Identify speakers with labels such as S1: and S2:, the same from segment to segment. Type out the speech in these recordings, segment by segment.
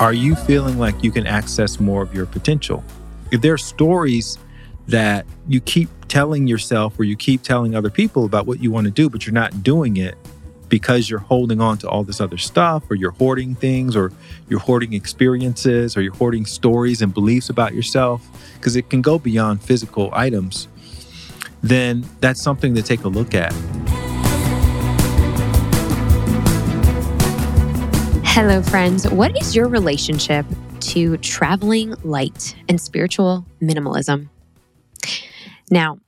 S1: Are you feeling like you can access more of your potential? If there are stories that you keep telling yourself or you keep telling other people about what you want to do, but you're not doing it because you're holding on to all this other stuff, or you're hoarding things, or you're hoarding experiences, or you're hoarding stories and beliefs about yourself, because it can go beyond physical items, then that's something to take a look at.
S2: Hello, friends. What is your relationship to traveling light and spiritual minimalism? Now,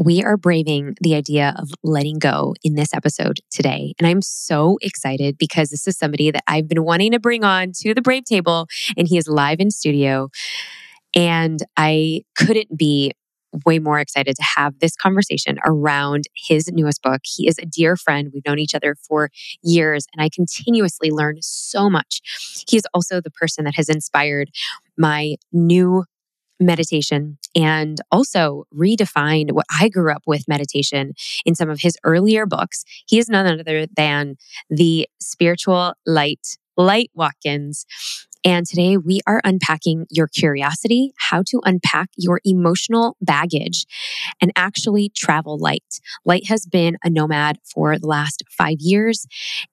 S2: we are braving the idea of letting go in this episode today. And I'm so excited because this is somebody that I've been wanting to bring on to the Brave Table, and he is live in studio. And I couldn't be way more excited to have this conversation around his newest book. He is a dear friend. We've known each other for years, and I continuously learn so much. He is also the person that has inspired my new meditation and also redefined what I grew up with meditation in some of his earlier books. He is none other than the spiritual light, Light Watkins. And today we are unpacking your curiosity, how to unpack your emotional baggage and actually travel light. Light has been a nomad for the last five years.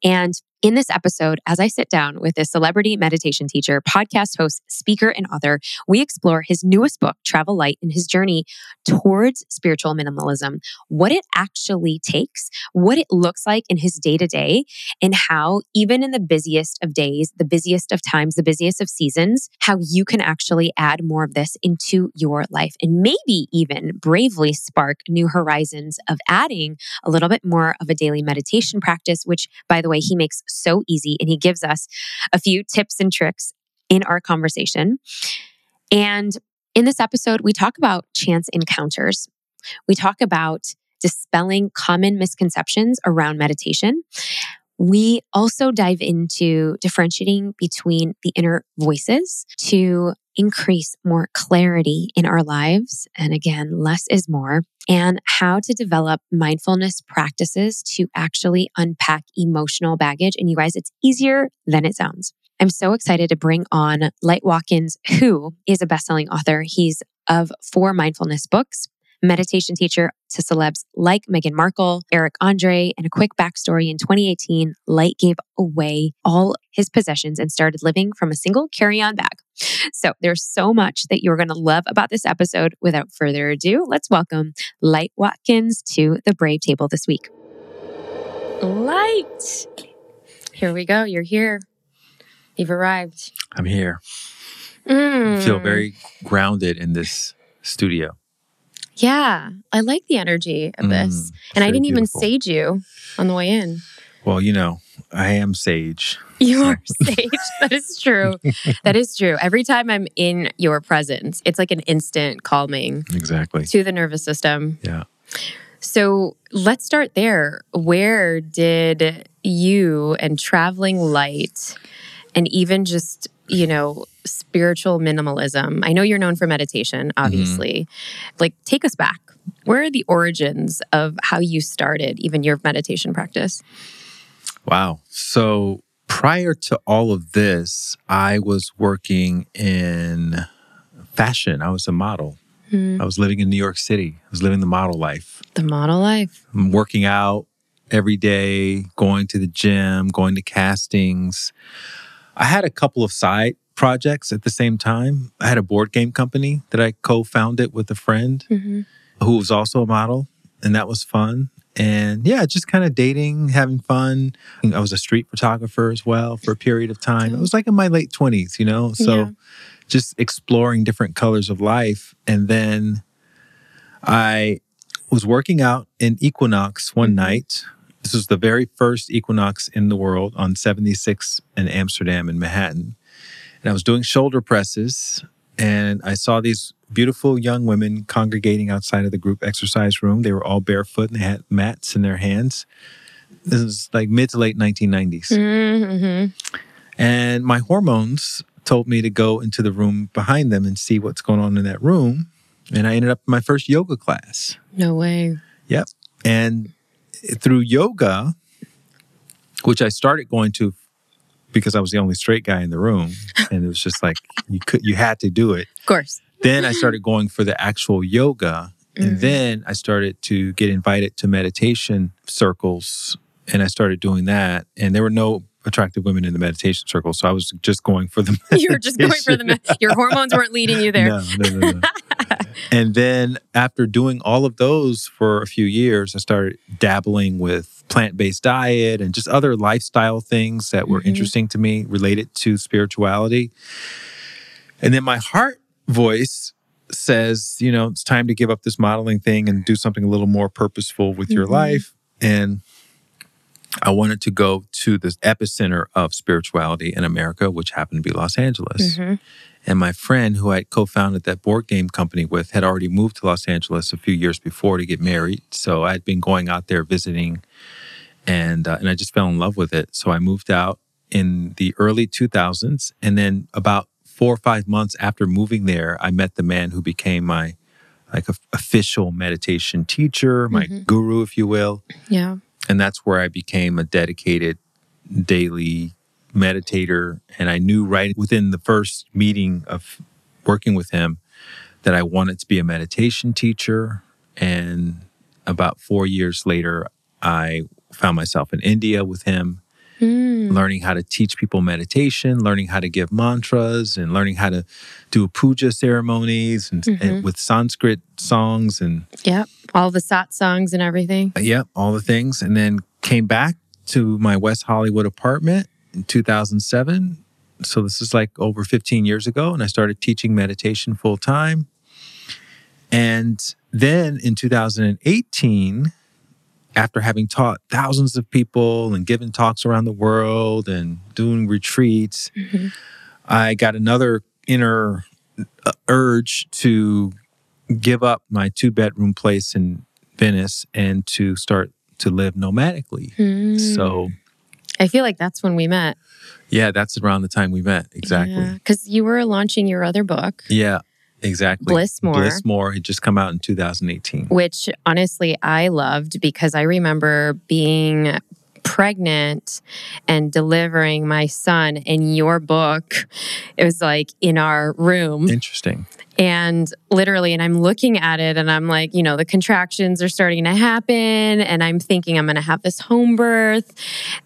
S2: And in this episode, as I sit down with this celebrity meditation teacher, podcast host, speaker, and author, we explore his newest book, Travel Light, and his journey towards spiritual minimalism, what it actually takes, what it looks like in his day to day, and how, even in the busiest of days, the busiest of times, the busiest of seasons, how you can actually add more of this into your life and maybe even bravely spark new horizons of adding a little bit more of a daily meditation practice, which, by the way, he makes so easy. And he gives us a few tips and tricks in our conversation. And in this episode, we talk about chance encounters. We talk about dispelling common misconceptions around meditation. We also dive into differentiating between the inner voices to increase more clarity in our lives. And again, less is more, and how to develop mindfulness practices to actually unpack emotional baggage. And you guys, it's easier than it sounds. I'm so excited to bring on Light Watkins, who is a best-selling author. He's of four mindfulness books, meditation teacher to celebs like Meghan Markle, Eric Andre, and a quick backstory in 2018, Light gave away all his possessions and started living from a single carry on bag. So there's so much that you're going to love about this episode. Without further ado, let's welcome Light Watkins to the Brave Table this week. Light. Here we go. You're here. You've arrived.
S1: I'm here.
S2: Mm.
S1: I feel very grounded in this studio.
S2: Yeah, I like the energy of this.
S1: Mm,
S2: and I didn't even sage you on the way in.
S1: Well, you know, I am sage.
S2: You are sage. that is true. That is true. Every time I'm in your presence, it's like an instant calming
S1: Exactly.
S2: to the nervous system.
S1: Yeah.
S2: So let's start there. Where did you and traveling light and even just, you know, spiritual minimalism? I know you're known for meditation, obviously. Like, take us back. Where are the origins of how you started, even your meditation practice?
S1: Wow. So prior to all of this, I was working in fashion. I was a model.
S2: Hmm.
S1: I was living in New York City. I was living the model life.
S2: The model life.
S1: I'm working out every day, going to the gym, going to castings. I had a couple of side projects at the same time. I had a board game company that I co founded with a friend
S2: Mhm.
S1: who was also a model, and that was fun. And yeah, just kind of dating, having fun. I was a street photographer as well for a period of time. It was like in my late 20s, you know? So
S2: Yeah.
S1: just exploring different colors of life. And then I was working out in Equinox one
S2: Mhm.
S1: night. This was the very first Equinox in the world on 76 in Amsterdam in Manhattan. And I was doing shoulder presses and I saw these beautiful young women congregating outside of the group exercise room. They were all barefoot and they had mats in their hands. This is like mid to late 1990s.
S2: Mhm.
S1: And my hormones told me to go into the room behind them and see what's going on in that room. And I ended up in my first yoga class.
S2: No way. Yep.
S1: And through yoga, which I started going to because I was the only straight guy in the room, and it was just like you could you had to do it.
S3: Of course.
S1: Then I started going for the actual yoga, and
S3: Mhm.
S1: then I started to get invited to meditation circles, and I started doing that. And there were no attractive women in the meditation circle, so I was just going for the.
S3: You were just going for the,
S1: meditation.
S3: your hormones weren't leading you there.
S1: No, no, no, no. and then after doing all of those for a few years, I started dabbling with plant-based diet and just other lifestyle things that were
S3: Mhm.
S1: interesting to me related to spirituality. And then my heart voice says, you know, it's time to give up this modeling thing and do something a little more purposeful with your
S3: Mhm.
S1: life. And I wanted to go to the epicenter of spirituality in America, which happened to be Los Angeles.
S3: Mhm.
S1: And my friend, who I co founded that board game company with, had already moved to Los Angeles a few years before to get married. So I'd been going out there visiting and, uh, and I just fell in love with it. So I moved out in the early 2000s. And then about four or five months after moving there, I met the man who became my like a, official meditation teacher, my
S3: Mhm.
S1: guru, if you will.
S3: Yeah.
S1: And that's where I became a dedicated daily meditator. And I knew right within the first meeting of working with him that I wanted to be a meditation teacher. And about four years later, I found myself in India with him,
S3: Mm.
S1: learning how to teach people meditation, learning how to give mantras, and learning how to do puja ceremonies and, and
S3: Mhm.
S1: with Sanskrit songs and
S3: Yep. All the satsangs and everything.
S1: Yep, all the things. And then came back to my West Hollywood apartment in 2007. So this is like over 15 years ago. And I started teaching meditation full time. And then in 2018, after having taught thousands of people and given talks around the world and doing retreats,
S3: Mhm.
S1: I got another inner uh, urge to give up my two bedroom place in Venice and to start to live nomadically.
S3: Mm.
S1: So,
S3: I feel like that's when we met.
S1: yeah, that's around the time we met. Exactly.
S3: Because you were launching your other book,
S1: Yeah, exactly.
S3: Blissmore.
S1: Blissmore had just come out in 2018.
S3: which honestly I loved because I remember being pregnant and delivering my son and your book it was like in our room
S1: Interesting.
S3: And literally and i'm looking at it and i'm like you know the contractions are starting to happen and i'm thinking i'm going to have this home birth.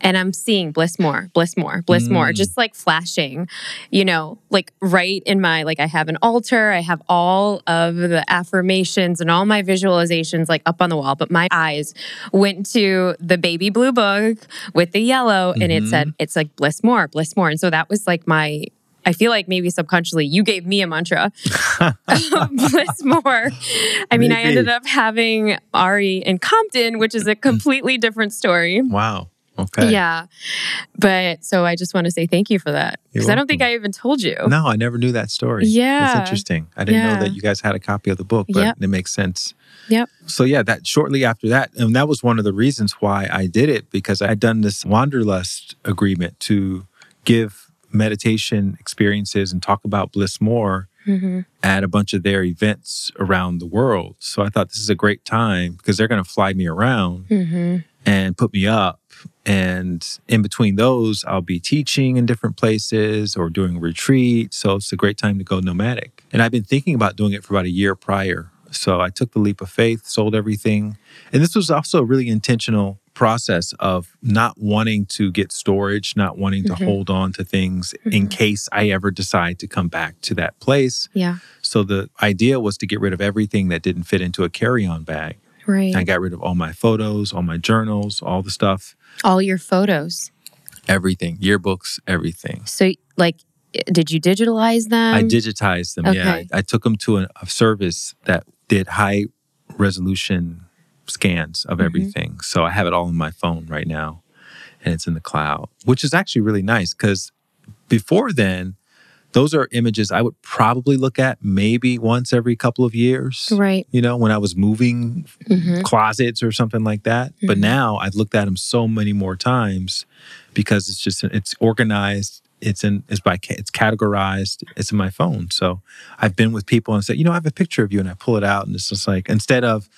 S3: And i'm seeing bliss more bliss more bliss more
S1: Mm.
S3: just like flashing you know like right in my like i have an altar i have all of the affirmations and all my visualizations like up on the wall but my eyes went to the baby blue book with the yellow and it said it's like bliss more bliss more. And so that was like my I feel like maybe subconsciously you gave me a mantra um, bliss more. I mean, I ended up having Ari in Compton, which is a completely different story.
S1: wow. Okay.
S3: Yeah. But so I just want to say thank you for that. Because I don't think. I even told you.
S1: No, I never knew that story.
S3: Yeah.
S1: It's interesting. I didn't
S3: Yeah.
S1: know that you guys had a copy of the book, but
S3: Yep.
S1: it makes sense.
S3: Yep.
S1: So yeah, that shortly after that, and that was one of the reasons why I did it because I had done this wanderlust agreement to give meditation experiences and talk about bliss more
S3: hmm
S1: at a bunch of their events around the world. So I thought this is a great time because they're going to fly me around
S3: hmm
S1: and put me up. And in between those, I'll be teaching in different places or doing retreats. So it's a great time to go nomadic. And I've been thinking about doing it for about a year prior. So I took the leap of faith, sold everything. And this was also a really intentional process of not wanting to get storage, not wanting to
S3: Mhm.
S1: hold on to things in
S3: Mhm.
S1: case I ever decide to come back to that place.
S3: Yeah.
S1: So the idea was to get rid of everything that didn't fit into a carry on bag.
S3: Right.
S1: I got rid of all my photos, all my journals, all the stuff,
S3: All your photos.
S1: everything, yearbooks, everything.
S3: So, like, did you digitalize them?
S1: I digitized them. Yeah. I, I took them to a, a service that did high resolution scans of
S3: Mhm.
S1: everything. So I have it all in my phone right now, and it's in the cloud, which is actually really nice because before then, those are images I would probably look at maybe once every couple of years.
S3: Right.
S1: You know, when I was moving
S3: hmm
S1: closets or something like that. But
S3: Mhm.
S1: now I've looked at them so many more times because it's just it's organized. It's in it's by it's categorized. It's in my phone. So I've been with people and said, you know, I have a picture of you, and I pull it out, and it's just like instead of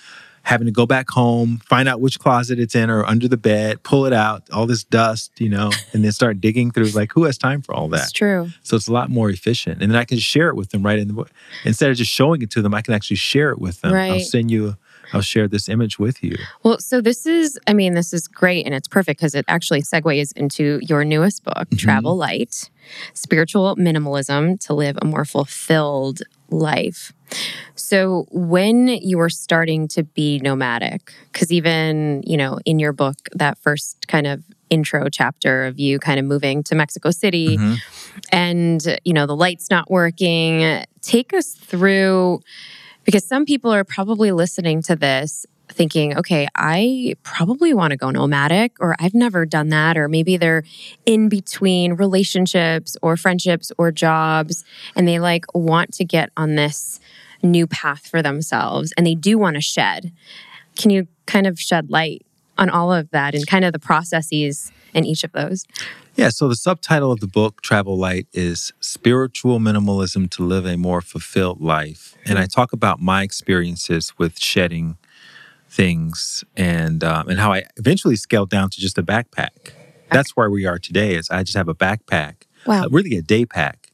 S1: having to go back home, find out which closet it's in or under the bed, pull it out, all this dust, you know, and then start digging through. Like, who has time for all that?
S3: It's true.
S1: So it's a lot more efficient. And then I can share it with them right in the. Instead of just showing it to them, I can actually share it with them. I'll
S3: Right.
S1: send you, I'll share this image with you.
S3: Well, so this is, I mean, this is great and it's perfect because it actually segues into your newest book,
S1: Mhm.
S3: Travel Light Spiritual Minimalism to Live a More Fulfilled Life. So, when you were starting to be nomadic, because even, you know, in your book, that first kind of intro chapter of you kind of moving to Mexico City
S1: Mhm.
S3: and, you know, the light's not working, take us through because some people are probably listening to this thinking, okay, I probably want to go nomadic, or I've never done that, or maybe they're in between relationships or friendships or jobs, and they like want to get on this new path for themselves and they do want to shed. Can you kind of shed light on all of that and kind of the processes in each of those?
S1: Yeah, so the subtitle of the book, Travel Light, is Spiritual Minimalism to Live a More Fulfilled Life. And I talk about my experiences with shedding things and um, and how I eventually scaled down to just a backpack. That's where we are today. Is I just have a backpack,
S3: Wow.
S1: uh, really a day pack,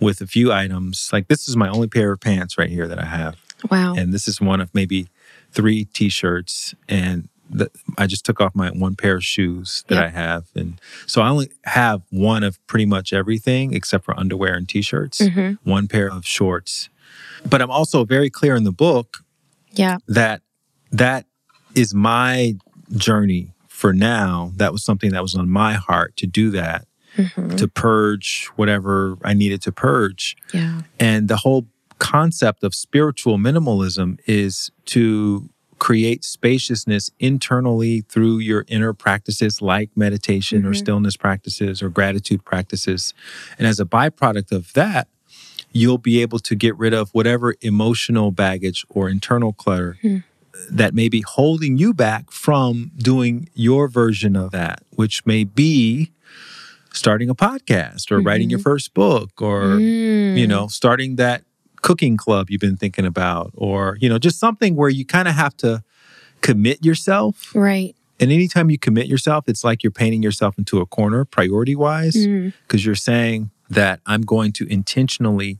S1: with a few items. Like this is my only pair of pants right here that I have,
S3: Wow.
S1: and this is one of maybe three T-shirts, and the, I just took off my one pair of shoes that
S3: Yeah.
S1: I have, and so I only have one of pretty much everything except for underwear and T-shirts,
S3: Mhm.
S1: one pair of shorts. But I'm also very clear in the book
S3: Yeah.
S1: that that is my journey for now. That was something that was on my heart to do that,
S3: Mhm.
S1: to purge whatever I needed to purge.
S3: Yeah.
S1: And the whole concept of spiritual minimalism is to create spaciousness internally through your inner practices like meditation or
S3: Mhm.
S1: stillness practices or gratitude practices. And as a byproduct of that, you'll be able to get rid of whatever emotional baggage or internal clutter
S3: Hmm.
S1: that may be holding you back from doing your version of that, which may be starting a podcast or writing your first book or you
S3: Mm.
S1: know, starting that cooking club you've been thinking about, or, you know, just something where you kind of have to commit yourself.
S3: Right.
S1: And anytime you commit yourself, it's like you're painting yourself into a corner priority wise,
S3: Mm.
S1: because you're saying that I'm going to intentionally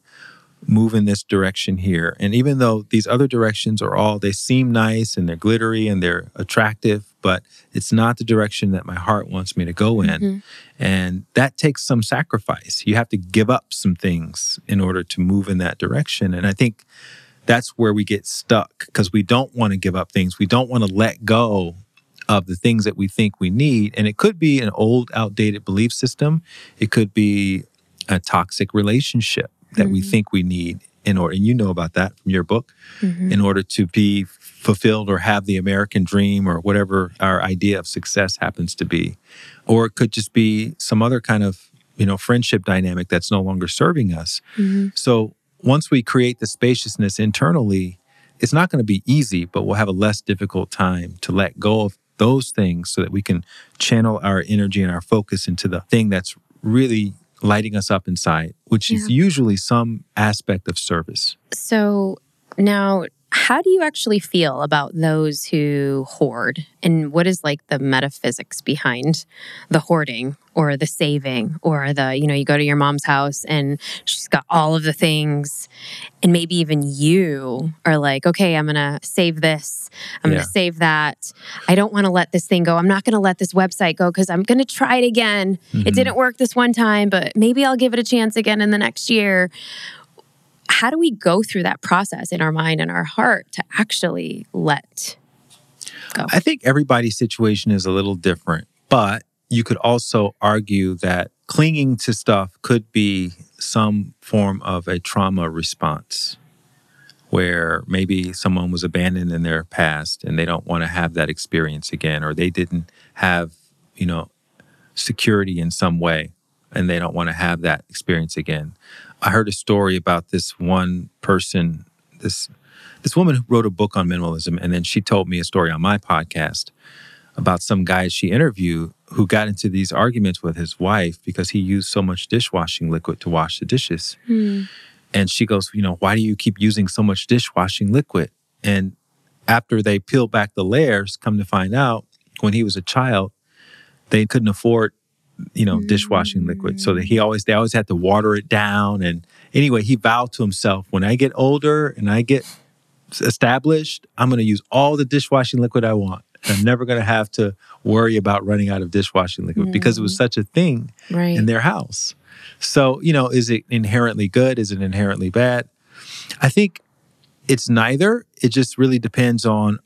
S1: move in this direction here. And even though these other directions are all, they seem nice and they're glittery and they're attractive, but it's not the direction that my heart wants me to go in.
S3: Mhm.
S1: And that takes some sacrifice. You have to give up some things in order to move in that direction. And I think that's where we get stuck because we don't want to give up things. We don't want to let go of the things that we think we need. And it could be an old, outdated belief system, it could be a toxic relationship that we
S3: Mhm.
S1: think we need in order. And you know about that from your book
S3: Mhm.
S1: in order to be fulfilled or have the American dream or whatever our idea of success happens to be. Or it could just be some other kind of, you know, friendship dynamic that's no longer serving us.
S3: Mhm.
S1: So once we create the spaciousness internally, it's not going to be easy, but we'll have a less difficult time to let go of those things so that we can channel our energy and our focus into the thing that's really lighting us up inside, which is usually some aspect of service.
S3: So now, how do you actually feel about those who hoard? And what is like the metaphysics behind the hoarding or the saving or the, you know, you go to your mom's house and she's got all of the things. And maybe even you are like, okay, I'm going to save this. I'm going to save that. I don't want to let this thing go. I'm not going to let this website go because I'm going to try it again. It
S1: Mhm.
S3: didn't work this one time, but maybe I'll give it a chance again in the next year how do we go through that process in our mind and our heart to actually let go?
S1: I think everybody's situation is a little different, but you could also argue that clinging to stuff could be some form of a trauma response where maybe someone was abandoned in their past and they don't want to have that experience again or they didn't have, you know, security in some way and they don't want to have that experience again. I heard a story about this one person, this this woman who wrote a book on minimalism, and then she told me a story on my podcast about some guy she interviewed who got into these arguments with his wife because he used so much dishwashing liquid to wash the dishes.
S3: Hmm.
S1: And she goes, you know, why do you keep using so much dishwashing liquid? And after they peeled back the layers, come to find out when he was a child, they couldn't afford, you know, dishwashing liquid. So that he always they always had to water it down. And anyway, he vowed to himself, when I get older and I get established, I'm gonna use all the dishwashing liquid I want. I'm never gonna have to worry about running out of dishwashing liquid because it was mm. such a thing
S3: Right.
S1: in their house. So, you know, is it inherently good? Is it inherently bad? I think it's neither. It just really depends on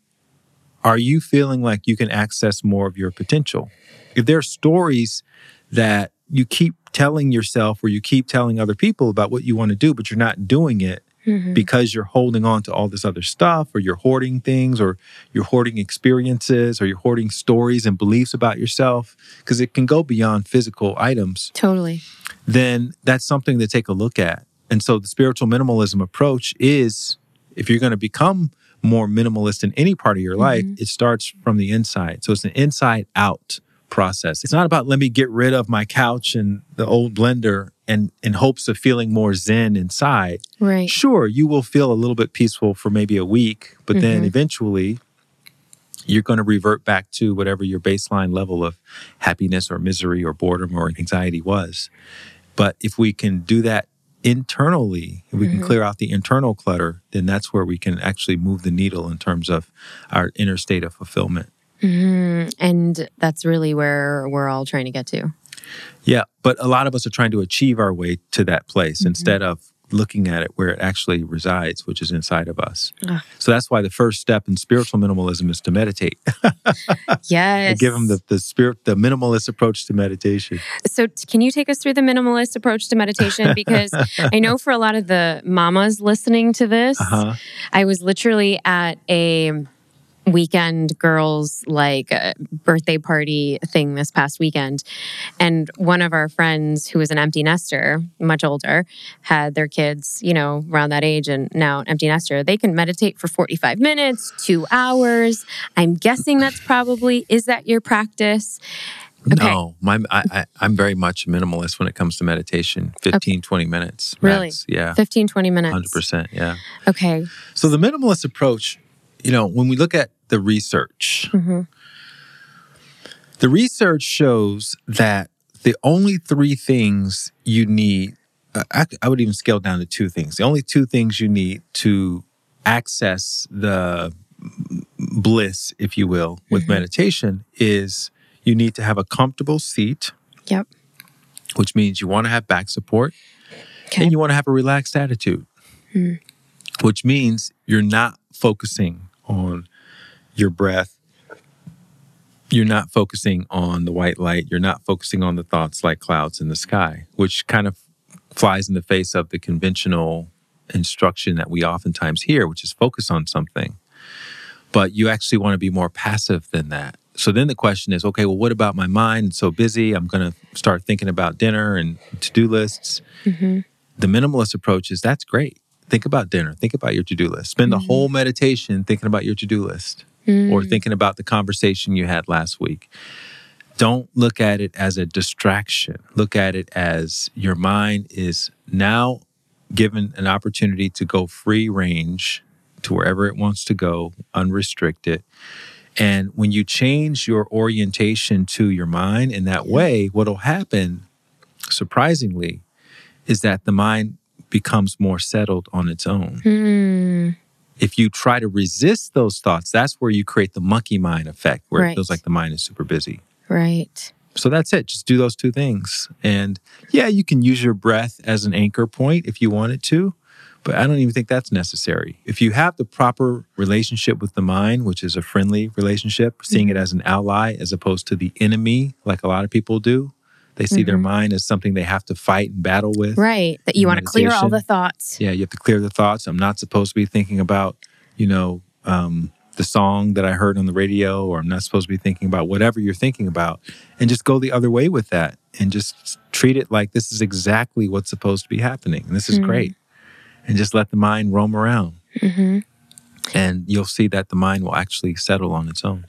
S1: are you feeling like you can access more of your potential? If there are stories that you keep telling yourself or you keep telling other people about what you want to do, but you're not doing it
S3: Mhm.
S1: because you're holding on to all this other stuff or you're hoarding things or you're hoarding experiences or you're hoarding stories and beliefs about yourself, because it can go beyond physical items
S3: Totally.
S1: then that's something to take a look at. And so the spiritual minimalism approach is if you're going to become more minimalist in any part of your life, it starts from the inside. So it's an inside out process. It's not about let me get rid of my couch and the old blender and in hopes of feeling more zen inside.
S3: Right.
S1: Sure, you will feel a little bit peaceful for maybe a week, but then
S3: Mhm.
S1: eventually you're going to revert back to whatever your baseline level of happiness or misery or boredom or anxiety was. But if we can do that internally, if we can
S3: Mhm.
S1: clear out the internal clutter, then that's where we can actually move the needle in terms of our inner state of fulfillment.
S3: hmm And that's really where we're all trying to get to.
S1: Yeah, but a lot of us are trying to achieve our way to that place
S3: Mhm.
S1: instead of looking at it where it actually resides, which is inside of us.
S3: Ugh.
S1: So that's why the first step in spiritual minimalism is to meditate.
S3: Yes.
S1: give them the, the spirit, the minimalist approach to meditation.
S3: So, t- can you take us through the minimalist approach to meditation? Because I know for a lot of the mamas listening to this,
S1: Uh-huh.
S3: I was literally at a weekend girls like uh, birthday party thing this past weekend and one of our friends who was an empty nester much older had their kids you know around that age and now an empty nester they can meditate for 45 minutes 2 hours i'm guessing that's probably is that your practice Okay.
S1: No, my, I, I, I'm very much a minimalist when it comes to meditation. 15, 20 minutes.
S3: Really?
S1: Yeah.
S3: 15 20 minutes
S1: 100%. Yeah.
S3: okay
S1: So the minimalist approach, you know, when we look at the research,
S3: Mhm.
S1: the research shows that the only three things you need, uh, I, I would even scale down to two things. The only two things you need to access the bliss, if you will, with
S3: Mhm.
S1: meditation is you need to have a comfortable seat.
S3: Yep.
S1: Which means you want to have back support
S3: okay
S1: and you want to have a relaxed attitude,
S3: Hmm.
S1: which means you're not focusing on your breath. You're not focusing on the white light. You're not focusing on the thoughts like clouds in the sky, which kind of flies in the face of the conventional instruction that we oftentimes hear, which is focus on something. But you actually want to be more passive than that. So then the question is okay, well, what about my mind? It's so busy. I'm going to start thinking about dinner and to do lists
S3: hmm
S1: the minimalist approach is that's great. Think about dinner. Think about your to do list. Spend the
S3: Mhm.
S1: whole meditation thinking about your to do list or thinking about the conversation you had last week. Don't look at it as a distraction. Look at it as your mind is now given an opportunity to go free range to wherever it wants to go, unrestricted. And when you change your orientation to your mind in that way, what'll happen, surprisingly, is that the mind becomes more settled on its own.
S3: Hmm.
S1: If you try to resist those thoughts, that's where you create the monkey mind effect, where it feels like the mind is super busy.
S3: Right.
S1: So that's it. Just do those two things. And yeah, you can use your breath as an anchor point if you wanted to, but I don't even think that's necessary. If you have the proper relationship with the mind, which is a friendly relationship, seeing it as an ally as opposed to the enemy, like a lot of people do, they see their
S3: Mhm.
S1: mind as something they have to fight and battle with.
S3: Right. That you want to clear all the thoughts.
S1: Yeah, you have to clear the thoughts. I'm not supposed to be thinking about, you know, um, the song that I heard on the radio, or I'm not supposed to be thinking about whatever you're thinking about, and just go the other way with that and just treat it like this is exactly what's supposed to be happening. And this is
S3: Mm.
S1: great. And just let the mind roam around.
S3: hmm
S1: And you'll see that the mind will actually settle on its own.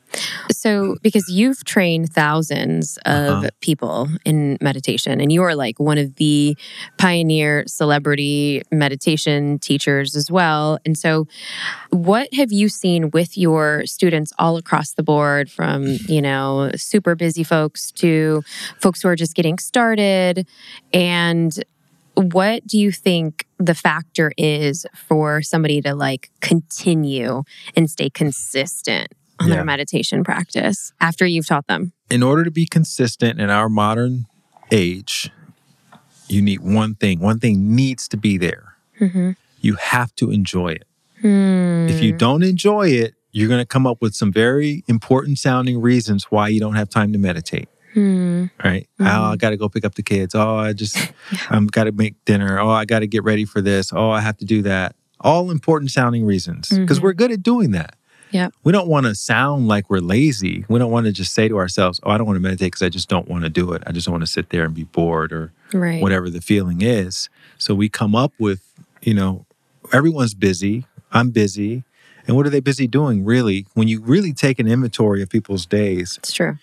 S3: So, because you've trained thousands of
S1: Uh-huh.
S3: people in meditation, and you are like one of the pioneer celebrity meditation teachers as well. And so, what have you seen with your students all across the board from, you know, super busy folks to folks who are just getting started? And what do you think the factor is for somebody to like continue and stay consistent on
S1: Yeah.
S3: their meditation practice after you've taught them?
S1: In order to be consistent in our modern age, you need one thing. One thing needs to be there.
S3: Mm-hmm.
S1: You have to enjoy it.
S3: Hmm.
S1: If you don't enjoy it, you're going to come up with some very important sounding reasons why you don't have time to meditate.
S3: Hmm.
S1: Right? Oh, I got to go pick up the kids. Oh, I just, I'm got to make dinner. Oh, I got to get ready for this. Oh, I have to do that. All important sounding reasons because
S3: Mhm.
S1: we're good at doing that.
S3: Yep.
S1: We don't want to sound like we're lazy. We don't want to just say to ourselves, "Oh, I don't want to meditate because I just don't want to do it. I just want to sit there and be bored or
S3: right.
S1: whatever the feeling is." So we come up with, you know, everyone's busy. I'm busy. And what are they busy doing really? When you really take an inventory of people's days,
S3: It's true.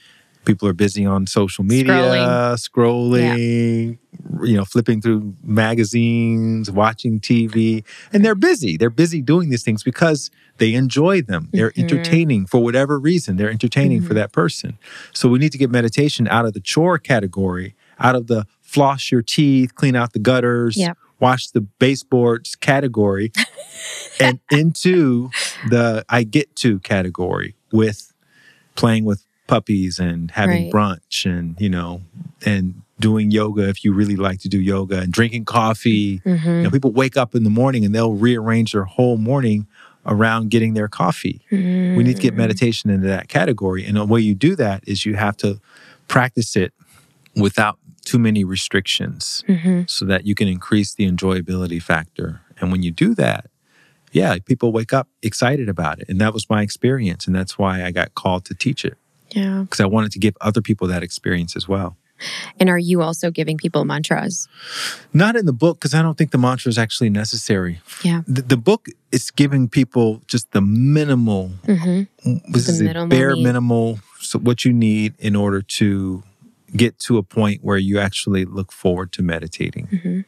S1: People are busy on social media, scrolling, Yeah. you know, flipping through magazines, watching TV, and they're busy. They're busy doing these things because they enjoy them. They're
S3: Mhm.
S1: entertaining for whatever reason. They're entertaining for
S3: Mhm.
S1: that person. So we need to get meditation out of the chore category, out of the floss your teeth, clean out the gutters,
S3: Yep.
S1: wash the baseboards category, and into the I get to category with playing with puppies and having
S3: Right.
S1: brunch and you know and doing yoga if you really like to do yoga and drinking coffee.
S3: Mm-hmm.
S1: You know, people wake up in the morning and they'll rearrange their whole morning around getting their coffee. We need to get
S3: Mm-hmm.
S1: meditation into that category. And the way you do that is you have to practice it without too many restrictions
S3: hmm
S1: so that you can increase the enjoyability factor. And when you do that, yeah, people wake up excited about it. And that was my experience. And that's why I got called to teach it
S3: Yeah.
S1: because I wanted to give other people that experience as well.
S3: And are you also giving people mantras?
S1: Not in the book because I don't think the mantra is actually necessary.
S3: Yeah.
S1: The, the book is giving people just the minimal,
S3: hmm
S1: this
S3: The
S1: is
S3: minimal
S1: bare
S3: need.
S1: minimal, so what you need in order to get to a point where you actually look forward to meditating.
S3: hmm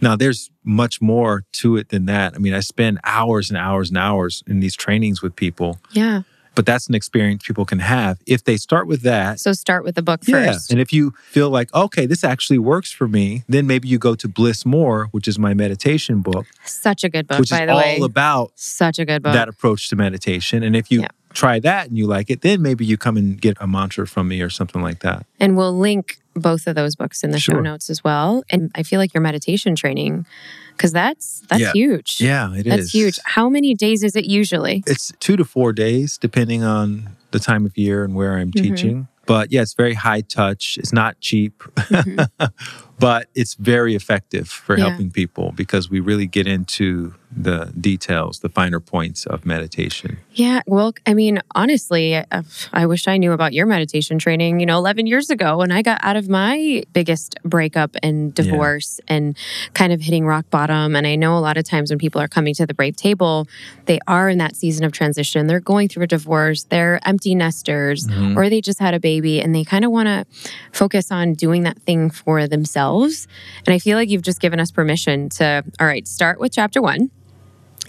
S1: Now, there's much more to it than that. I mean, I spend hours and hours and hours in these trainings with people,
S3: Yeah.
S1: But that's an experience people can have if they start with that.
S3: So start with the book
S1: Yeah.
S3: first.
S1: And if you feel like, okay, this actually works for me, then maybe you go to Bliss More, which is my meditation book,
S3: Such a good book,
S1: which
S3: by
S1: is
S3: the
S1: all
S3: way.
S1: about
S3: Such a good book.
S1: that approach to meditation. And if you
S3: Yeah.
S1: try that and you like it, then maybe you come and get a mantra from me or something like that.
S3: And we'll link both of those books in the show notes as well. And I feel like your meditation training, because that's that's
S1: Yeah.
S3: huge.
S1: Yeah, it is.
S3: that's huge. How many days is it usually?
S1: It's two to four days, depending on the time of year and where I'm
S3: Mhm.
S1: teaching. But yeah, it's very high touch. It's not cheap,
S3: Mhm.
S1: but it's very effective for
S3: Yeah.
S1: helping people because we really get into the details, the finer points of meditation.
S3: Yeah. Well, I mean, honestly, I, I wish I knew about your meditation training, you know, 11 years ago when I got out of my biggest breakup and
S1: Yeah.
S3: divorce and kind of hitting rock bottom. And I know a lot of times when people are coming to the Brave Table, they are in that season of transition. They're going through a divorce, they're empty nesters,
S1: Mhm.
S3: or they just had a baby and they kind of want to focus on doing that thing for themselves. And I feel like you've just given us permission to, all right, start with chapter one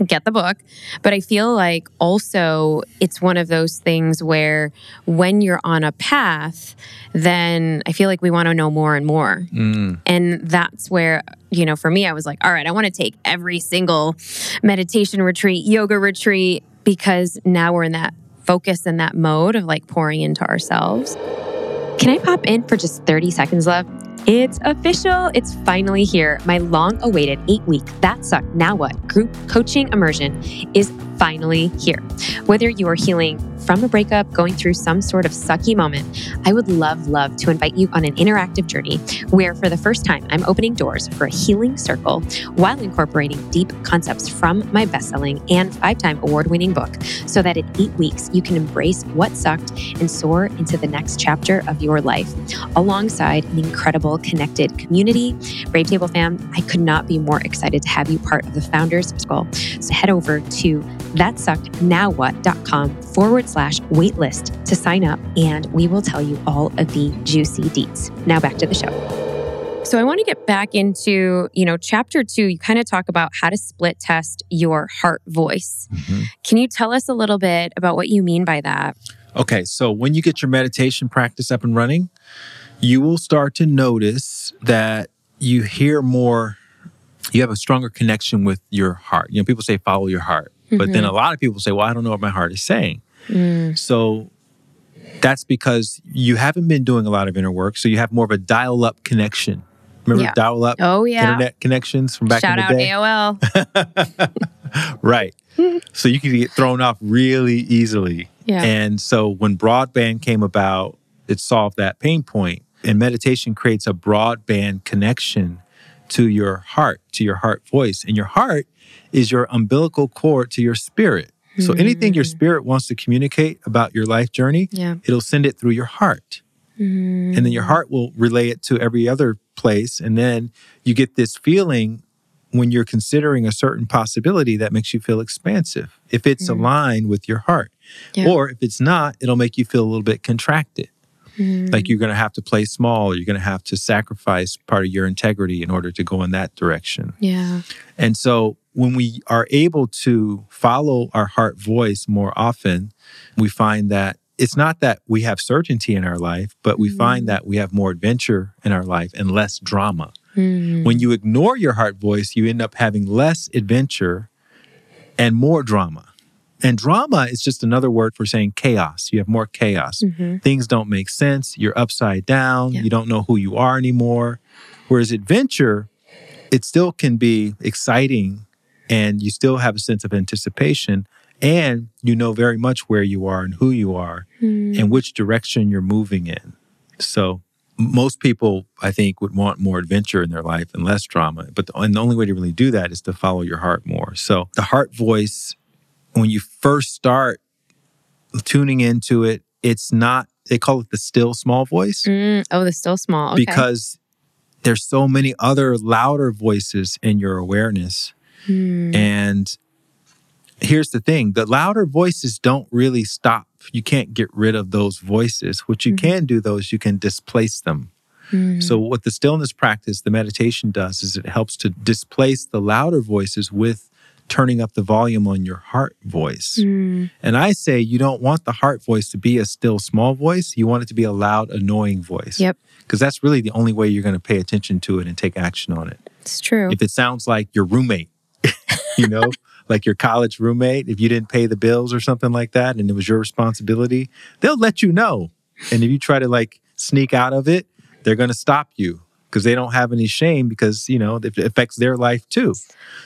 S3: get the book. But I feel like also it's one of those things where when you're on a path, then I feel like we want to know more and more.
S1: Mm.
S3: And that's where, you know, for me, I was like, all right, I want to take every single meditation retreat, yoga retreat, because now we're in that focus and that mode of like pouring into ourselves. Can I pop in for just 30 seconds, love? It's official. It's finally here. My long awaited eight week That Sucked Now What group coaching immersion is finally here. Whether you are healing from a breakup, going through some sort of sucky moment, I would love, love to invite you on an interactive journey where, for the first time, I'm opening doors for a healing circle while incorporating deep concepts from my best selling and five time award winning book so that in eight weeks, you can embrace what sucked and soar into the next chapter of your life alongside an incredible connected community. Brave Table fam, I could not be more excited to have you part of the Founders School. So head over to thatsuckednowwhat.com forward slash waitlist to sign up, and we will tell you all of the juicy deets. Now back to the show. So I want to get back into, you know, chapter two, you kind of talk about how to split test your heart voice.
S1: Mhm.
S3: Can you tell us a little bit about what you mean by that?
S1: Okay, so when you get your meditation practice up and running, you will start to notice that you hear more, you have a stronger connection with your heart. You know, people say follow your heart, but then a lot of people say, well, I don't know what my heart is saying.
S3: Mm,
S1: So that's because you haven't been doing a lot of inner work. So you have more of a dial up connection. Remember
S3: Yeah.
S1: dial up
S3: Oh, yeah.
S1: internet connections from back
S3: Shout
S1: in
S3: out
S1: the day?
S3: AOL.
S1: right. so you can get thrown off really easily.
S3: Yeah.
S1: And so when broadband came about, it solved that pain point. And meditation creates a broadband connection to your heart, to your heart voice. And your heart is your umbilical cord to your spirit. So anything your spirit wants to communicate about your life journey,
S3: Yeah.
S1: it'll send it through your heart.
S3: Mm,
S1: And then your heart will relay it to every other place. And then you get this feeling when you're considering a certain possibility that makes you feel expansive if it's
S3: Mhm.
S1: aligned with your heart.
S3: Yeah.
S1: Or if it's not, it'll make you feel a little bit contracted.
S3: Mm,
S1: Like you're going to have to play small, or you're going to have to sacrifice part of your integrity in order to go in that direction.
S3: yeah.
S1: And so when we are able to follow our heart voice more often, we find that it's not that we have certainty in our life, but we
S3: Mm.
S1: find that we have more adventure in our life and less drama.
S3: Mm,
S1: When you ignore your heart voice, you end up having less adventure and more drama. And drama is just another word for saying chaos. You have more chaos.
S3: mhm.
S1: Things don't make sense. You're upside down.
S3: Yeah.
S1: You don't know who you are anymore. Whereas adventure, it still can be exciting and you still have a sense of anticipation and you know very much where you are and who you are
S3: Mm,
S1: and which direction you're moving in. So most people, I think, would want more adventure in their life and less drama. But the, and the only way to really do that is to follow your heart more. So the heart voice, when you first start tuning into it, it's not. They call it the still small voice
S3: mm. Oh, the still small. Okay.
S1: because there's so many other louder voices in your awareness.
S3: Mm,
S1: And here's the thing the louder voices don't really stop. You can't get rid of those voices. What you
S3: Mhm.
S1: can do, though, is you can displace them.
S3: mm,
S1: So, what the stillness practice, the meditation does, is it helps to displace the louder voices with turning up the volume on your heart voice.
S3: mm,
S1: And I say you don't want the heart voice to be a still small voice. You want it to be a loud, annoying voice.
S3: Yep.
S1: Because that's really the only way you're going to pay attention to it and take action on it
S3: it's true.
S1: if it sounds like your roommate, you know, like your college roommate, if you didn't pay the bills or something like that and it was your responsibility, they'll let you know. And if you try to like sneak out of it, they're going to stop you because they don't have any shame because, you know, it affects their life too.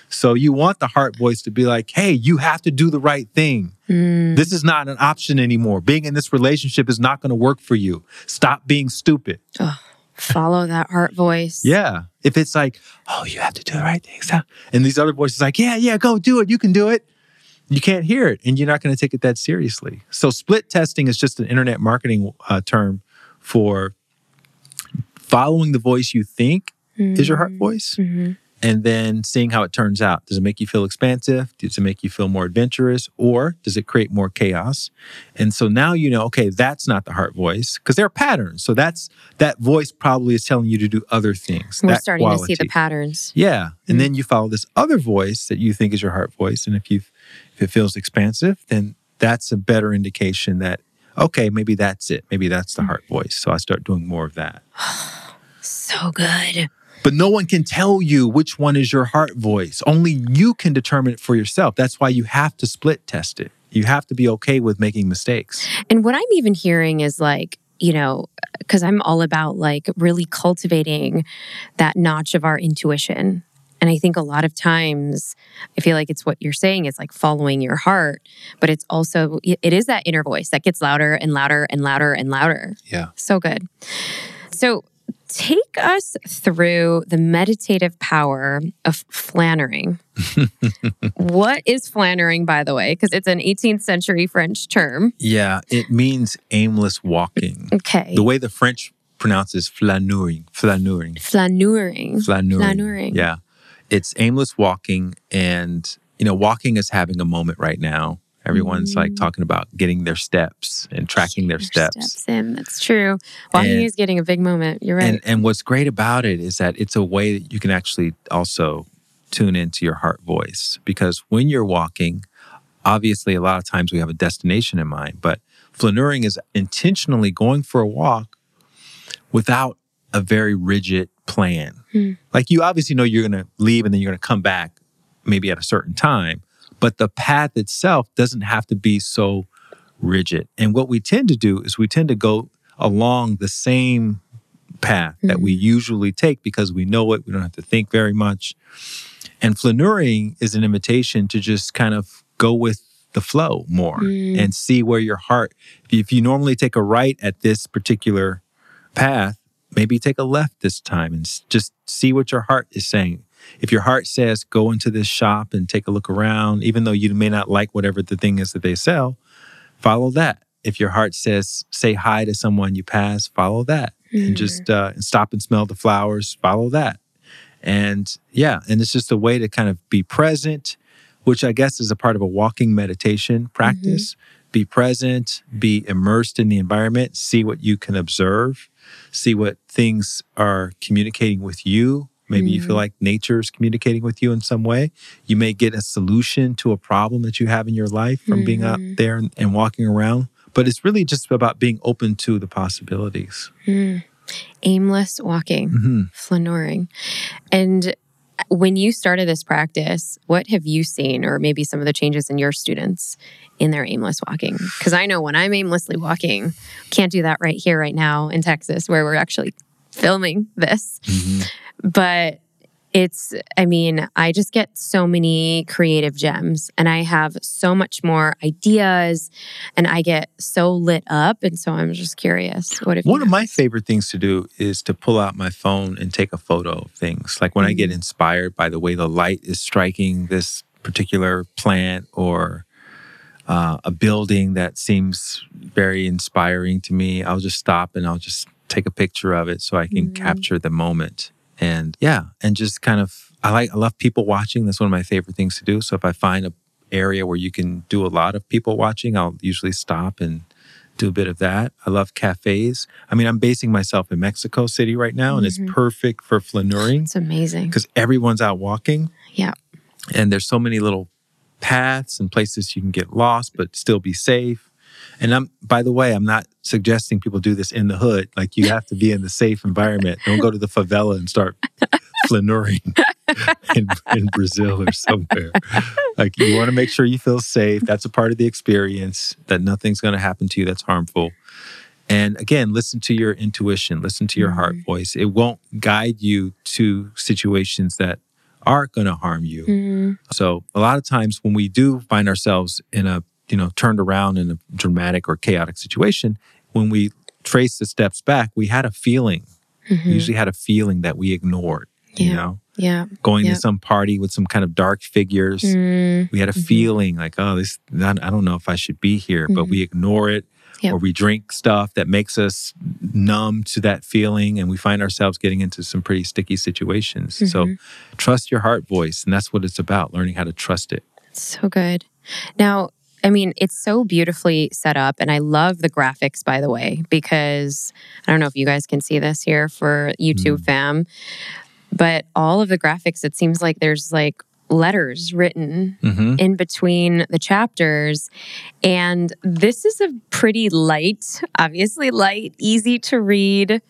S1: So you want the heart voice to be like, hey, you have to do the right thing.
S3: Mm,
S1: This is not an option anymore. Being in this relationship is not going to work for you. Stop being stupid.
S3: follow that heart voice.
S1: Yeah. If it's like, oh, you have to do the right thing. So- And these other voices like, yeah, yeah, go do it. You can do it. You can't hear it and you're not going to take it that seriously. So split testing is just an internet marketing uh, term for following the voice you think is your heart voice
S3: Mhm.
S1: and then seeing how it turns out. Does it make you feel expansive? Does it make you feel more adventurous? Or does it create more chaos? And so now you know, okay, that's not the heart voice because there are patterns. So that's that voice probably is telling you to do other things.
S3: We're starting to see the patterns.
S1: Yeah. And
S3: Mm.
S1: then you follow this other voice that you think is your heart voice. And if you if it feels expansive, then that's a better indication that, okay, maybe that's it. Maybe that's
S3: Mm.
S1: the heart voice. So I start doing more of that.
S3: So good.
S1: But no one can tell you which one is your heart voice. Only you can determine it for yourself. That's why you have to split test it. You have to be okay with making mistakes.
S3: And what I'm even hearing is like, you know, because I'm all about like really cultivating that notch of our intuition. And I think a lot of times, I feel like it's what you're saying is like following your heart, but it's also, it is that inner voice that gets louder and louder and louder and louder.
S1: Yeah.
S3: So good. So take us through the meditative power of flannering. what is flannering, by the way? Because it's an 18th century French term.
S1: Yeah. It means aimless walking.
S3: Okay.
S1: The way the French pronounces flaneuring, flaneuring,
S3: Flaneuring.
S1: flaneuring.
S3: Flaneuring.
S1: Yeah. It's aimless walking and you know, walking is having a moment right now. Everyone's like
S3: Mm.
S1: talking about getting their steps and tracking their steps.
S3: in. That's true. Walking
S1: And-
S3: is getting a big moment. You're right.
S1: And and what's great about it is that it's a way that you can actually also tune into your heart voice because when you're walking, obviously a lot of times we have a destination in mind, but flaneuring is intentionally going for a walk without a very rigid plan.
S3: Hmm.
S1: Like you obviously know you're going to leave and then you're going to come back maybe at a certain time, but the path itself doesn't have to be so rigid. And what we tend to do is we tend to go along the same path that we usually take because we know it, we don't have to think very much. And flaneuring is an invitation to just kind of go with the flow more
S3: Mm.
S1: and see where your heart, if you normally take a right at this particular path, maybe take a left this time and just see what your heart is saying. If your heart says go into this shop and take a look around, even though you may not like whatever the thing is that they sell, follow that. If your heart says say hi to someone you pass, follow that. And just uh, and stop and smell the flowers, follow that. And yeah, and it's just a way to kind of be present, which I guess is a part of a walking meditation practice. Be present, be immersed in the environment, see what you can observe, see what things are communicating with you. Maybe you feel like nature is communicating with you in some way. You may get a solution to a problem that you have in your life from being out
S3: Mhm.
S1: there and, and walking around. But it's really just about being open to the possibilities.
S3: Mm. Aimless walking,
S1: hmm
S3: flaneuring. And when you started this practice, what have you seen, or maybe some of the changes in your students in their aimless walking? Because I know when I'm aimlessly walking, can't do that right here, right now in Texas, where we're actually filming this.
S1: hmm
S3: but it's i mean i just get so many creative gems and i have so much more ideas and i get so lit up and so i'm just curious what if
S1: One of my favorite things to do is to pull out my phone and take a photo of things. Like when I get inspired by the way the light is striking this particular plant or uh, a building that seems very inspiring to me, I'll just stop and I'll just take a picture of it so I can
S3: Mhm.
S1: capture the moment. And yeah, and just kind of, I like, I love people watching. That's one of my favorite things to do. So if I find a area where you can do a lot of people watching, I'll usually stop and do a bit of that. I love cafes. I mean, I'm basing myself in Mexico City right now, and
S3: Mhm.
S1: it's perfect for flaneuring
S3: it's amazing
S1: because everyone's out walking.
S3: Yeah.
S1: And there's so many little paths and places you can get lost, but still be safe. And I'm, by the way, I'm not suggesting people do this in the hood. Like you have to be in the safe environment. Don't go to the favela and start flaneuring in, in Brazil or somewhere. Like you want to make sure you feel safe. That's a part of the experience. That nothing's going to happen to you that's harmful. And again, listen to your intuition. Listen to your heart voice. It won't guide you to situations that are going to harm you.
S3: Mm,
S1: So a lot of times when we do find ourselves in a, you know, turned around in a dramatic or chaotic situation, when we trace the steps back, we had a feeling.
S3: mhm.
S1: We usually had a feeling that we ignored, you
S3: Yeah.
S1: know,
S3: yeah
S1: going
S3: Yeah.
S1: to some party with some kind of dark figures.
S3: Mm,
S1: We had a
S3: Mhm.
S1: feeling like, oh, this, I I don't know if I should be here, but we ignore it.
S3: Yep.
S1: Or we drink stuff that makes us numb to that feeling, and we find ourselves getting into some pretty sticky situations. So,
S3: Mhm.
S1: trust your heart voice, and that's what it's about learning how to trust it.
S3: so good now i mean it's so beautifully set up and i love the graphics by the way because i don't know if you guys can see this here for youtube
S1: Mm.
S3: fam but all of the graphics it seems like there's like letters written
S1: hmm
S3: in between the chapters. And this is a pretty light, obviously light, easy to read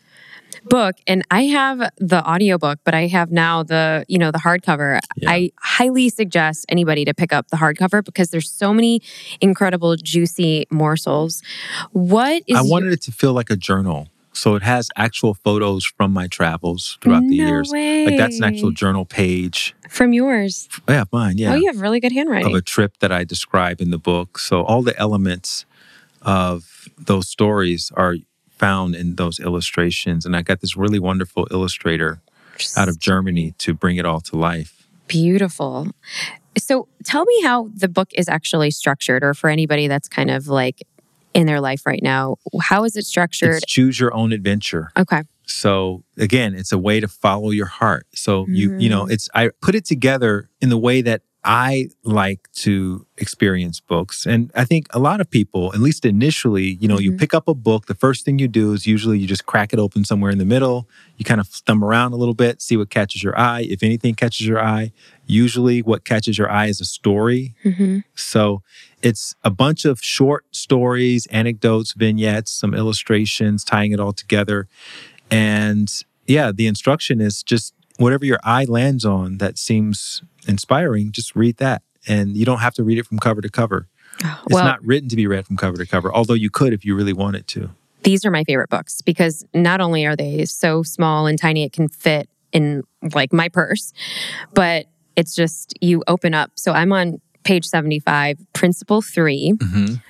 S3: book. And I have the audiobook, but I have now the, you know, the hardcover.
S1: Yeah.
S3: I highly suggest anybody to pick up the hardcover because there's so many incredible juicy morsels. What is
S1: I
S3: your-
S1: wanted it to feel like a journal. So it has actual photos from my travels throughout the
S3: No
S1: years. Like that's an actual journal page.
S3: from yours.
S1: Oh, yeah, mine. Yeah.
S3: Oh, you have really good handwriting.
S1: of a trip that I describe in the book. So all the elements of those stories are found in those illustrations. And I got this really wonderful illustrator out of Germany to bring it all to life.
S3: Beautiful. So tell me how the book is actually structured, or for anybody that's kind of like in their life right now, how is it structured?
S1: It's choose your own adventure.
S3: okay.
S1: So again, it's a way to follow your heart. So you you know,
S3: Mm.
S1: it's I put it together in the way that I like to experience books. And I think a lot of people, at least initially, you know, you
S3: Mhm.
S1: pick up a book, the first thing you do is usually you just crack it open somewhere in the middle. You kind of thumb around a little bit, see what catches your eye. If anything catches your eye, usually what catches your eye is a story.
S3: hmm
S1: So it's a bunch of short stories, anecdotes, vignettes, some illustrations, tying it all together. And yeah, the instruction is just whatever your eye lands on that seems inspiring, just read that. And you don't have to read it from cover to cover. Oh, it's
S3: well,
S1: not written to be read from cover to cover, although you could if you really wanted to.
S3: these are my favorite books because not only are they so small and tiny, it can fit in like my purse, but it's just you open up. So I'm on page 75, principle three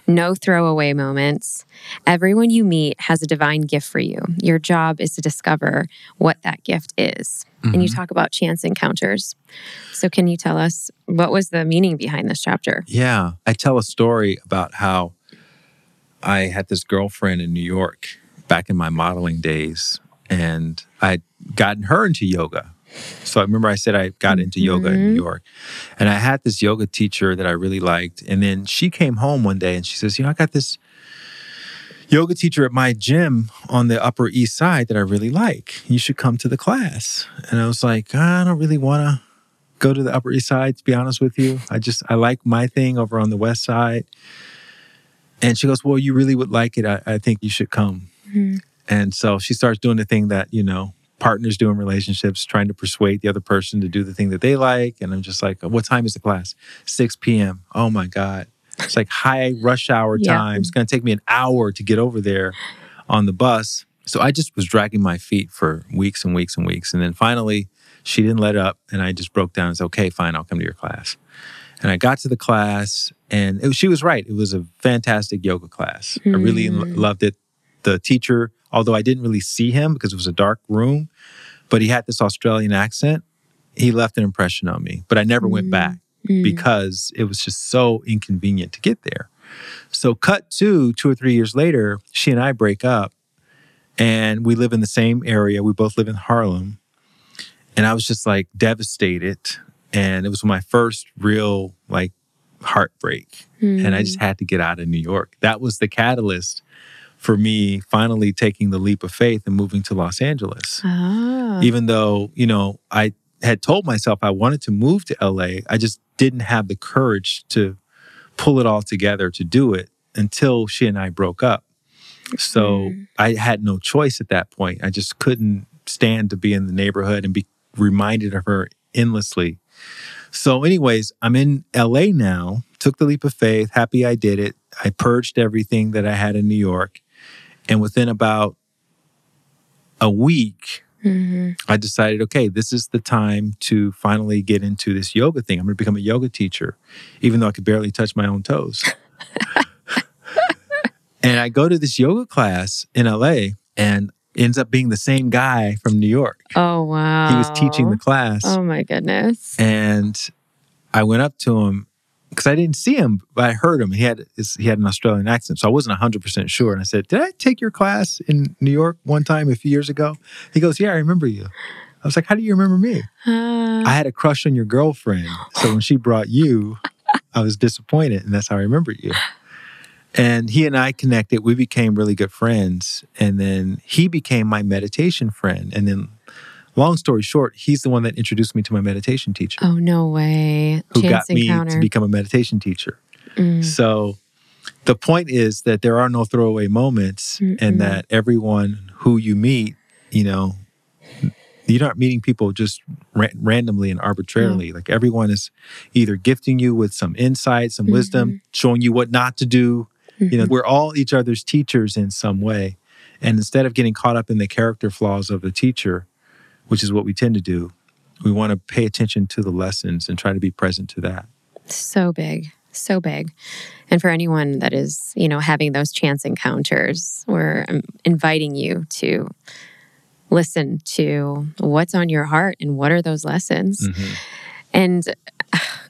S3: no throwaway moments. Everyone you meet has a divine gift for you. Your job is to discover what that gift is. And you
S1: Mhm.
S3: talk about chance encounters. So, can you tell us what was the meaning behind this chapter?
S1: Yeah. I tell a story about how I had this girlfriend in New York back in my modeling days, and I'd gotten her into yoga. So I remember I said I got into yoga in New
S3: Mhm.
S1: York. And I had this yoga teacher that I really liked. And then she came home one day and she says, You know, I got this yoga teacher at my gym on the Upper East Side that I really like. You should come to the class. And I was like, I don't really want to go to the Upper East Side, to be honest with you. I just, I like my thing over on the West Side. And she goes, Well, you really would like it. I, I think you should come.
S3: Mhm.
S1: And so she starts doing the thing that, you know, partners do in relationships, trying to persuade the other person to do the thing that they like. And I'm just like, What time is the class? 6 p.m. Oh my God. It's like high rush hour
S3: Yeah.
S1: time. It's going to take me an hour to get over there on the bus. So I just was dragging my feet for weeks and weeks and weeks. And then finally, she didn't let up. And I just broke down and said, Okay, fine, I'll come to your class. And I got to the class, and it, she was right. It was a fantastic yoga class. I really lo-
S3: Mm.
S1: loved it. The teacher, although I didn't really see him because it was a dark room, but he had this Australian accent. He left an impression on me, but I never went
S3: Mm.
S1: back
S3: Mm.
S1: because it was just so inconvenient to get there. So, cut to two or three years later, she and I break up, and we live in the same area. We both live in Harlem. And I was just like devastated. And it was my first real like heartbreak. And I just had to get out of New York. That was the catalyst for me finally taking the leap of faith and moving to Los Angeles.
S3: Ah.
S1: even though you know i had told myself i wanted to move to la i just didn't have the courage to pull it all together to do it until she and i broke up. So
S3: Mm.
S1: i had no choice at that point. I just couldn't stand to be in the neighborhood and be reminded of her endlessly. So anyways i'm in la now took the leap of faith happy i did it. I purged everything that i had in new york and within about a week
S3: Mhm.
S1: I decided, okay, this is the time to finally get into this yoga thing. I'm going to become a yoga teacher, even though I could barely touch my own toes. and I go to this yoga class in LA and ends up being the same guy from New York.
S3: Oh, wow.
S1: He was teaching the class.
S3: Oh, my goodness.
S1: And I went up to him because I didn't see him, but I heard him. He had his, he had an Australian accent, so I wasn't hundred percent sure. And I said, "Did I take your class in New York one time a few years ago?" He goes, "Yeah, I remember you." I was like, "How do you remember me?"
S3: Ah.
S1: I had a crush on your girlfriend, so when she brought you, I was disappointed, and that's how I remember you. And he and I connected. We became really good friends, and then he became my meditation friend. And then, long story short, he's the one that introduced me to my meditation teacher
S3: oh, no way.
S1: who
S3: Chance
S1: got me
S3: encounter.
S1: to become a meditation teacher.
S3: Mm.
S1: So the point is that there are no throwaway moments
S3: Mm-mm.
S1: and that everyone who you meet, you know, you're not meeting people just ra- randomly and arbitrarily. Like everyone is either gifting you with some insight, some wisdom, showing you what not to do. You know,
S3: Mhm.
S1: we're all each other's teachers in some way. And instead of getting caught up in the character flaws of the teacher, which is what we tend to do, we want to pay attention to the lessons and try to be present to that.
S3: So big, so big. And for anyone that is, you know, having those chance encounters, we're um, inviting you to listen to what's on your heart and what are those lessons.
S1: Mhm.
S3: And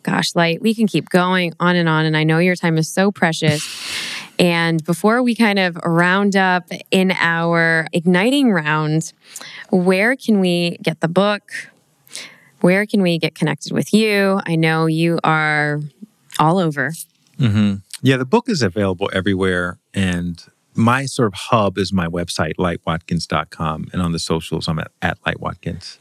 S3: gosh, Light, we can keep going on and on. And I know your time is so precious. And before we kind of round up in our igniting round, where can we get the book, where can we get connected with you? I know you are all over.
S1: Mm-hmm. Yeah, the book is available everywhere. And my sort of hub is my website, lightwatkins.com. And on the socials, I'm at, at lightwatkins.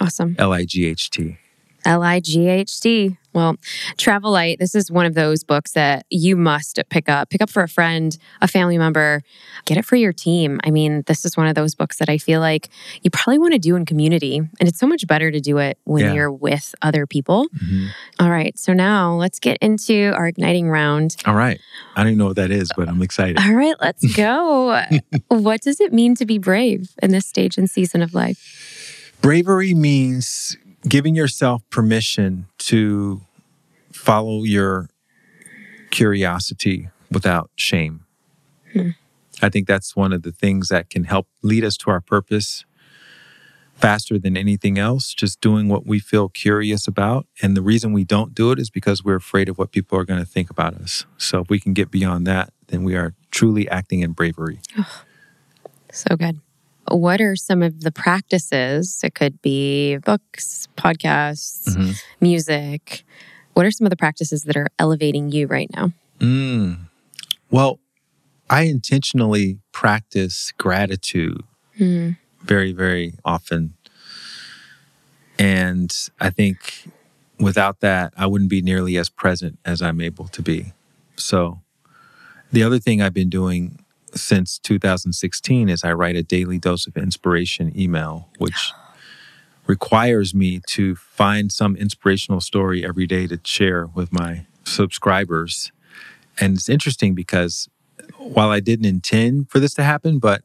S3: Awesome.
S1: L I G H T.
S3: L I G H T. Well, Travel Light, this is one of those books that you must pick up. Pick up for a friend, a family member, get it for your team. I mean, this is one of those books that I feel like you probably want to do in community. And it's so much better to do it when
S1: Yeah.
S3: you're with other people.
S1: Mhm.
S3: All right. So now let's get into our igniting round.
S1: All right. I don't even know what that is, but I'm excited.
S3: All right, let's go. what does it mean to be brave in this stage and season of life?
S1: Bravery means giving yourself permission to follow your curiosity without shame.
S3: Hmm.
S1: I think that's one of the things that can help lead us to our purpose faster than anything else, just doing what we feel curious about. And the reason we don't do it is because we're afraid of what people are going to think about us. So if we can get beyond that, then we are truly acting in bravery.
S3: So good. What are some of the practices? It could be books, podcasts,
S1: Mhm.
S3: music. What are some of the practices that are elevating you right now?
S1: Mm. Well, I intentionally practice gratitude
S3: Hmm.
S1: very, very often. And I think without that, I wouldn't be nearly as present as I'm able to be. So, the other thing I've been doing since 2016 is I write a daily dose of inspiration email, which requires me to find some inspirational story every day to share with my subscribers. And it's interesting because while I didn't intend for this to happen, but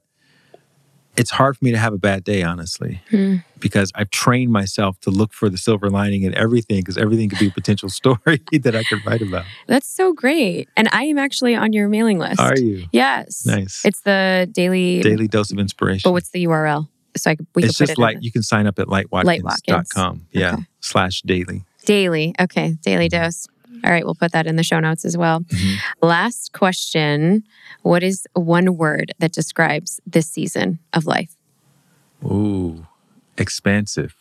S1: it's hard for me to have a bad day, honestly,
S3: Hmm.
S1: because I've trained myself to look for the silver lining in everything, because everything could be a potential story that I could write about.
S3: That's so great. And I am actually on your mailing list.
S1: Are you?
S3: Yes.
S1: Nice.
S3: It's the daily,
S1: Daily dose of inspiration.
S3: but what's the URL? So I could, we
S1: it's
S3: could
S1: just
S3: it in
S1: like you can sign up at lightwatkins.com. Yeah.
S3: Okay.
S1: Slash daily.
S3: daily. Okay. Daily dose. All right. We'll put that in the show notes as well.
S1: Mhm.
S3: Last question What is one word that describes this season of life?
S1: Ooh, expansive.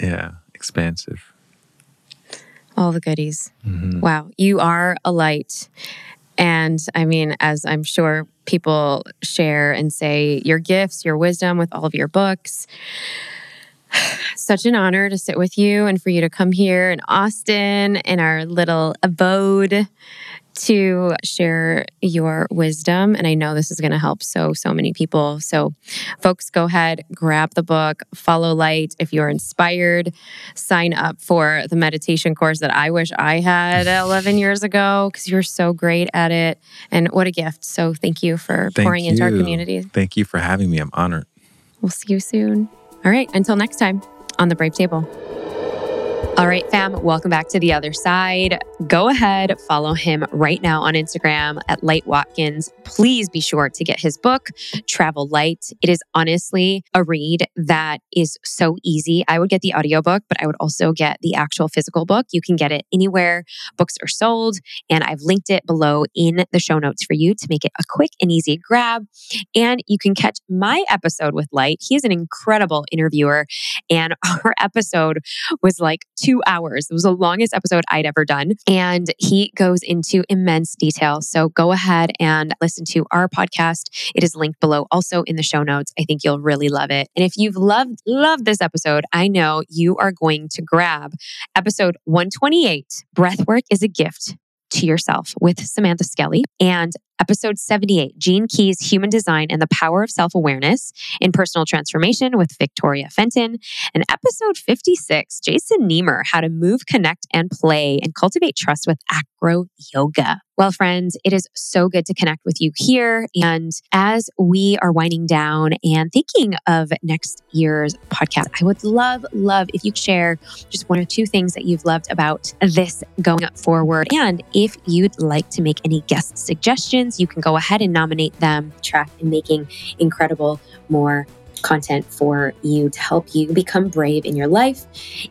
S1: Yeah, expansive.
S3: All the goodies.
S1: Mhm.
S3: Wow. You are a light. And I mean, as I'm sure people share and say, your gifts, your wisdom with all of your books. Such an honor to sit with you and for you to come here in Austin in our little abode to share your wisdom. And I know this is going to help so, so many people. So, folks, go ahead, grab the book, follow Light. If you're inspired, sign up for the meditation course that I wish I had 11 years ago because you're so great at it. And what a gift. So, thank you for
S1: Thank
S3: pouring into our community.
S1: Thank you for having me. I'm honored.
S3: We'll see you soon. All right. Until next time on the Brave Table. All right, fam, welcome back to the other side. Go ahead, follow him right now on Instagram at Light Watkins. Please be sure to get his book, Travel Light. It is honestly a read that is so easy. I would get the audiobook, but I would also get the actual physical book. You can get it anywhere books are sold, and I've linked it below in the show notes for you to make it a quick and easy grab. And you can catch my episode with Light. He is an incredible interviewer, and our episode was like two hours. It was the longest episode I'd ever done. And he goes into immense detail. So go ahead and listen to our podcast. It is linked below also in the show notes. I think you'll really love it. And if you've loved, loved this episode, I know you are going to grab episode 128 Breathwork is a Gift to Yourself with Samantha Skelly and episode 78 Gene Key's Human Design and the Power of Self Awareness in Personal Transformation with Victoria Fenton. And episode 56 Jason Nemer How to Move, Connect, and Play and Cultivate Trust with Acro Yoga. Well, friends, it is so good to connect with you here. And as we are winding down and thinking of next year's podcast, I would love, love if you share just one or two things that you've loved about this going forward. And if you'd like to make any guest suggestions, you can go ahead and nominate them. Track in making incredible more content for you to help you become brave in your life,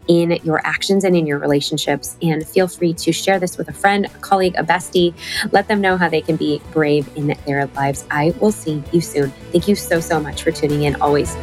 S3: in your actions, and in your relationships. And feel free to share this with a friend, a colleague, a bestie. Let them know how they can be brave in their lives. I will see you soon. Thank you so, so much for tuning in always.